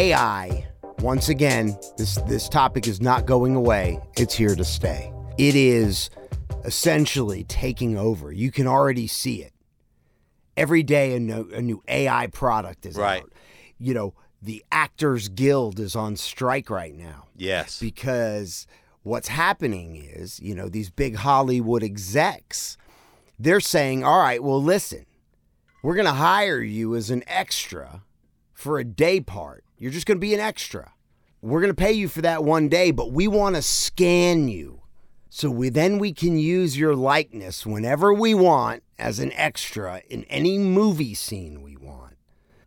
AI, once again, this this topic is not going away. It's here to stay. It is essentially taking over. You can already see it. Every day a new, a new AI product is Right. out. You know, the Actors Guild is on strike right now Yes. because what's happening is, you know, these big Hollywood execs, they're saying, all right, well, listen, we're going to hire you as an extra for a day part. You're just going to be an extra. We're going to pay you for that one day, but we want to scan you. So we then we can use your likeness whenever we want as an extra in any movie scene we want.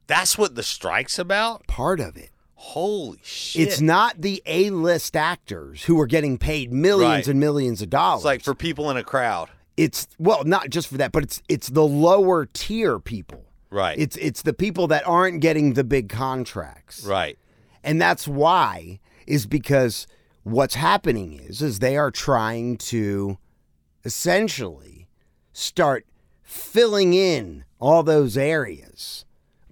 That's what the strike's about? Part of it. Holy shit. It's not the A-list actors who are getting paid millions Right. and millions of dollars. It's like for people in a crowd. it's well, not just for that, but it's it's the lower tier people. Right. It's it's the people that aren't getting the big contracts. right. And that's why is because what's happening is is they are trying to essentially start filling in all those areas,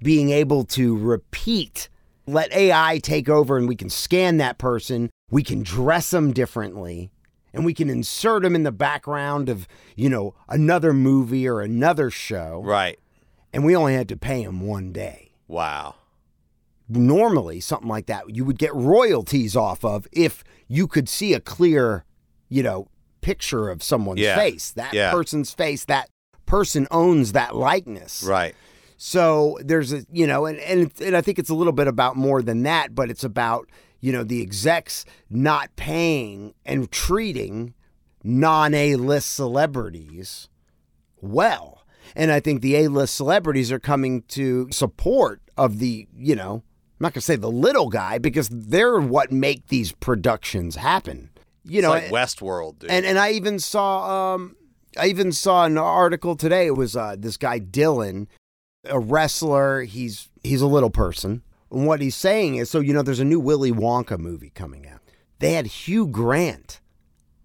being able to repeat, let AI take over and we can scan that person, we can dress them differently, and we can insert them in the background of, you know, another movie or another show, Right. And we only had to pay him one day Wow. normally something like that you would get royalties off of if you could see a clear, you know, picture of someone's Yeah. face. That Yeah. person's face, that person owns that likeness. Right. So there's a, you know, and and, and I think it's a little bit about more than that, but it's about, you know, the execs not paying and treating non A-list celebrities well. And I think the A-list celebrities are coming to support of the, you know, I'm not going to say the little guy because they're what make these productions happen. You know, it's like Westworld, dude. and and I even saw um I even saw an article today. It was uh, this guy Dylan, a wrestler. He's he's a little person. And what he's saying is, so you know, there's a new Willy Wonka movie coming out. They had Hugh Grant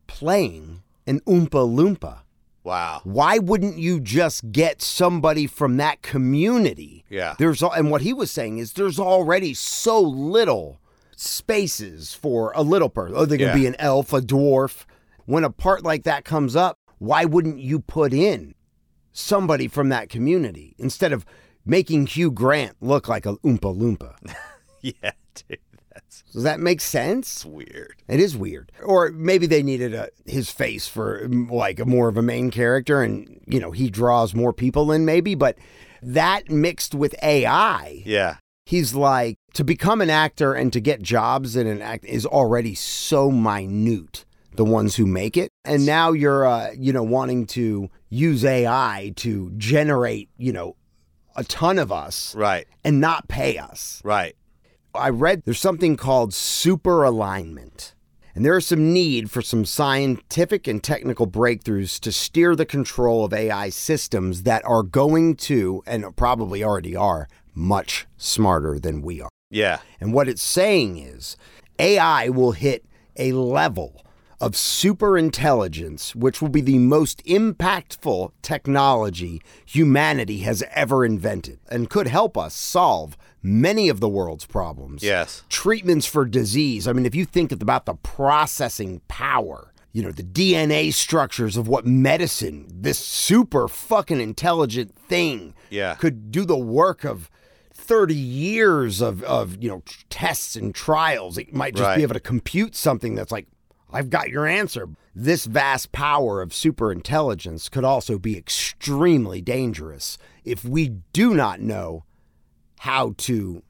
playing an Oompa Loompa. Wow. Why wouldn't you just get somebody from that community? Yeah. There's al- and what he was saying is there's already so little spaces for a little person. Oh, they're gonna Yeah. be an elf, a dwarf. When a part like that comes up, why wouldn't you put in somebody from that community instead of making Hugh Grant look like a Oompa Loompa? Yeah, dude. Does that make sense? weird. It is weird. Or maybe they needed a, his face for like a more of a main character and, you know, he draws more people in maybe. But that mixed with AI, Yeah. he's like, to become an actor and to get jobs in an act is already so minute, the ones who make it. And now you're, uh, you know, wanting to use AI to generate, you know, a ton of us Right. and not pay us. Right. I read there's something called super alignment. And there is some need for some scientific and technical breakthroughs to steer the control of AI systems that are going to, and probably already are, much smarter than we are. Yeah. And what it's saying is AI will hit a level of super intelligence, which will be the most impactful technology humanity has ever invented and could help us solve many of the world's problems. Yes. Treatments for disease. I mean, if you think about the processing power, you know, the DNA structures of what medicine, this super fucking intelligent thing Yeah. could do the work of 30 years of, of you know tests and trials it might just Right. be able to compute something that's like i've got your answer. This vast power of superintelligence could also be extremely dangerous if we do not know how to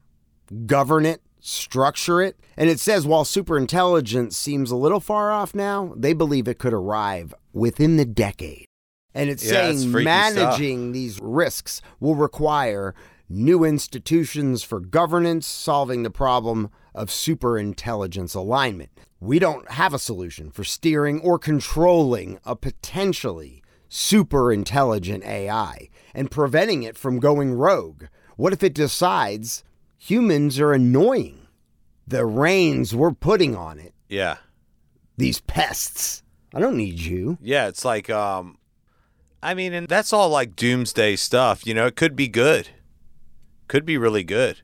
govern it structure it. And it says while superintelligence seems a little far off now they believe it could arrive within the decade. And it's Yeah, saying freaky stuff. managing these risks will require new institutions for governance, solving the problem of superintelligence alignment. We don't have a solution for steering or controlling a potentially super intelligent AI and preventing it from going rogue. What if it decides humans are annoying? The reins we're putting on it, Yeah. these pests. I don't need you. Yeah. It's like, um, I mean, and that's all like doomsday stuff. You know, it could be good. Could be really good.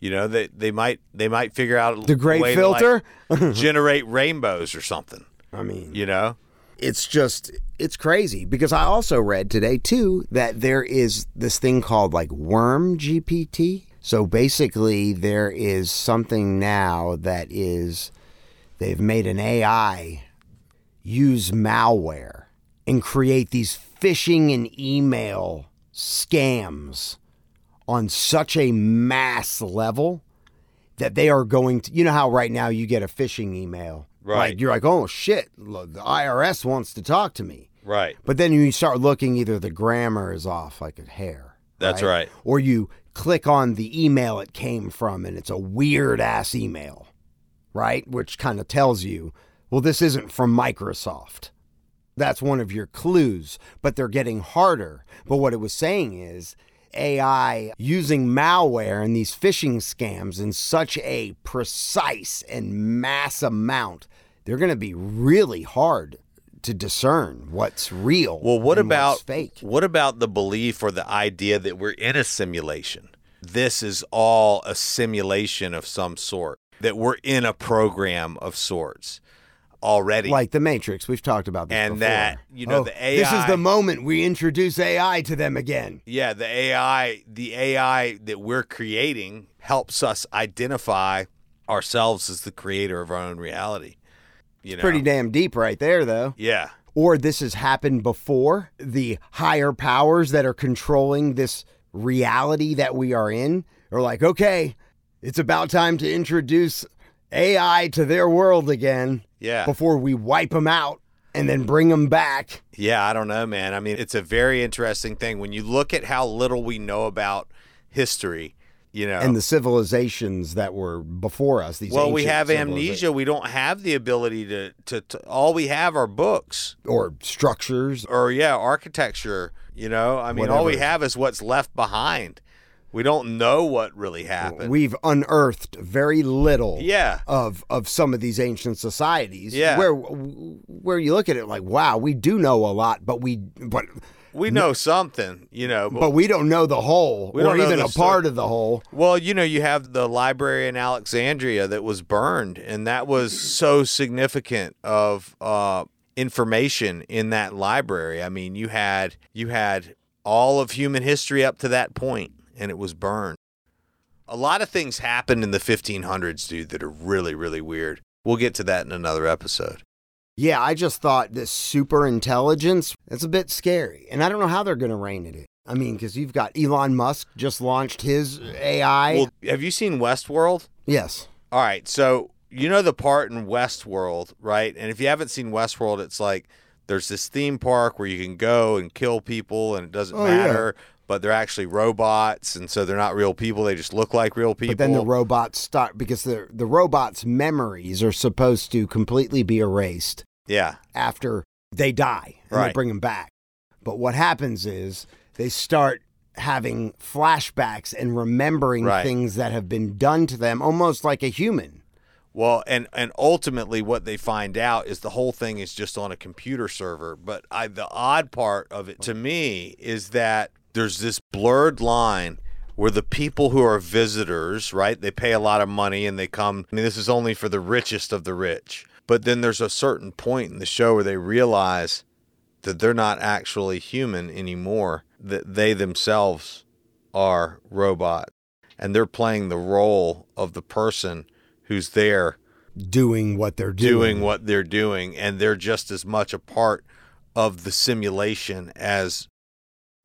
You know, they they might they might figure out The great way to, like, filter. generate rainbows or something. I mean, You know, it's just it's crazy because I also read today too that there is this thing called like Worm GPT. So basically, there is something now that is they've made an AI use malware and create these phishing and email scams on such a mass level that they are going to you know how right now you get a phishing email Right. like you're like oh shit look, the irs wants to talk to me right? but then you start looking either the grammar is off like a hair That's right. or you click on the email it came from and it's a weird ass email right which kind of tells you well this isn't from microsoft that's one of your clues, but they're getting harder. But what it was saying is AI using malware and these phishing scams in such a precise and mass amount, they're going to be really hard to discern what's real. Well, what and about fake? what about the belief or the idea that we're in a simulation? This is all a simulation of some sort. That we're in a program of sorts already. Like the Matrix, we've talked about this And before. that, you know, Oh, the AI. This is the moment we introduce AI to them again. yeah, the AI, the AI that we're creating helps us identify ourselves as the creator of our own reality. You know, Pretty damn deep right there, though. yeah, or this has happened before. The higher powers that are controlling this reality that we are in are like, okay, it's about time to introduce AI to their world again yeah. before we wipe them out and then bring them back. Yeah, I don't know, man. I mean, it's a very interesting thing when you look at how little we know about history. You know, And the civilizations that were before us, these well, we have amnesia. We don't have the ability to, to, to. All we have are books, or structures. or yeah, architecture. You know, I mean, all we have is what's left behind. We don't know what really happened. We've unearthed very little yeah, of of some of these ancient societies. Yeah. where where you look at it like, wow, we do know a lot, but we but we know something. You know, but we don't know the whole or even a part of the whole. Well, you know, you have the library in Alexandria that was burned, and that was so significant of uh, information in that library. I mean, you had you had all of human history up to that point, and it was burned. A lot of things happened in the 1500s, dude, that are really, really weird. We'll get to that in another episode. Yeah, I just thought this super intelligence, it's a bit scary. And I don't know how they're going to rein it in. I mean, because you've got Elon Musk just launched his AI. Well, have you seen Westworld? yes. All right, so you know the part in Westworld, right? And if you haven't seen Westworld, it's like there's this theme park where you can go and kill people, and it doesn't Oh, yeah. But they're actually robots, and so they're not real people. They just look like real people. But then the robots start because the the robots' memories are supposed to completely be erased yeah, after they die and they Right. bring them back. But what happens is they start having flashbacks and remembering Right. things that have been done to them almost like a human. Well, and and ultimately, what they find out is the whole thing is just on a computer server. But I, the odd part of it to me is that there's this blurred line where the people who are visitors, right? They pay a lot of money and they come. I mean, this is only for the richest of the rich. But then there's a certain point in the show where they realize that they're not actually human anymore. That they themselves are robots, and they're playing the role of the person who's there Doing what they're doing. doing what they're doing and they're just as much a part of the simulation as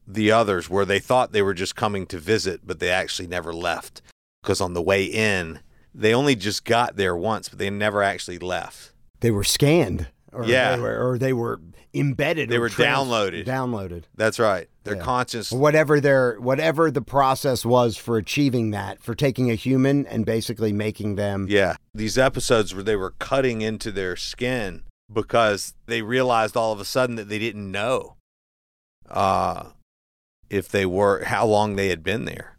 the others where they thought they were just coming to visit but they actually never left because on the way in they only just got there once but they never actually left They were scanned. Or Yeah. They were, or they were embedded. They were downloaded. Downloaded. that's right their Yeah. conscious Whatever their whatever the process was for achieving that, for taking a human and basically making them yeah these episodes where they were cutting into their skin because they realized all of a sudden that they didn't know uh if they were how long they had been there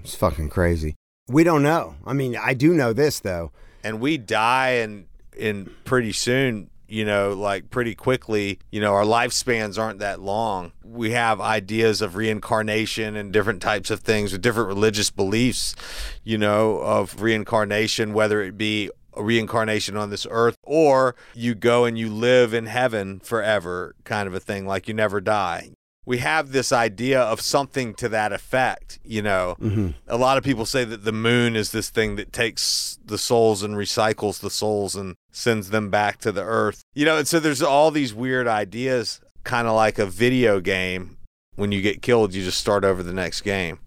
It's fucking crazy. We don't know. I mean, I do know this though. and we die and in pretty soon you know, like pretty quickly. You know, our lifespans aren't that long. We have ideas of reincarnation and different types of things with different religious beliefs, you know, of reincarnation, whether it be a reincarnation on this earth or you go and you live in heaven forever kind of a thing like you never die we have this idea of something to that effect you know Mm-hmm. a lot of people say that the moon is this thing that takes the souls and recycles the souls and sends them back to the earth you know and so there's all these weird ideas kind of like a video game when you get killed you just start over the next game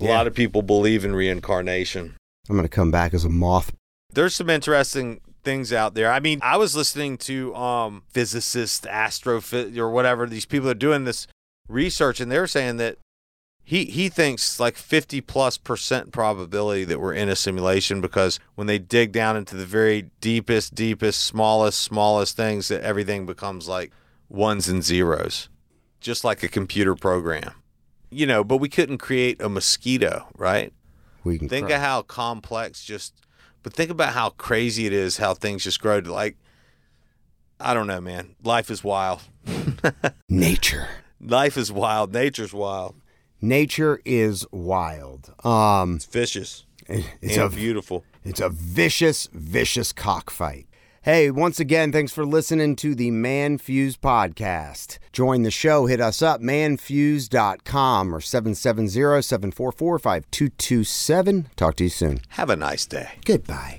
a lot of people believe in reincarnation I'm going to come back as a moth. there's some interesting things out there. I mean, I was listening to um physicists, or whatever these people are doing this research, and they're saying that he he thinks like 50 plus percent probability that we're in a simulation because when they dig down into the very deepest, deepest, smallest, smallest things, that everything becomes like ones and zeros, just like a computer program. You know, but we couldn't create a mosquito, right? We can think of how complex just but think about how crazy it is how things just grow to like i don't know man life is wild nature. Life is wild nature's wild Nature is wild. Um, it's vicious it's and a beautiful It's a vicious, vicious cockfight. Hey, once again, thanks for listening to the ManFUzed podcast. Join the show, hit us up, manfuzed.com or 770 744 5227. Talk to you soon. have a nice day Goodbye.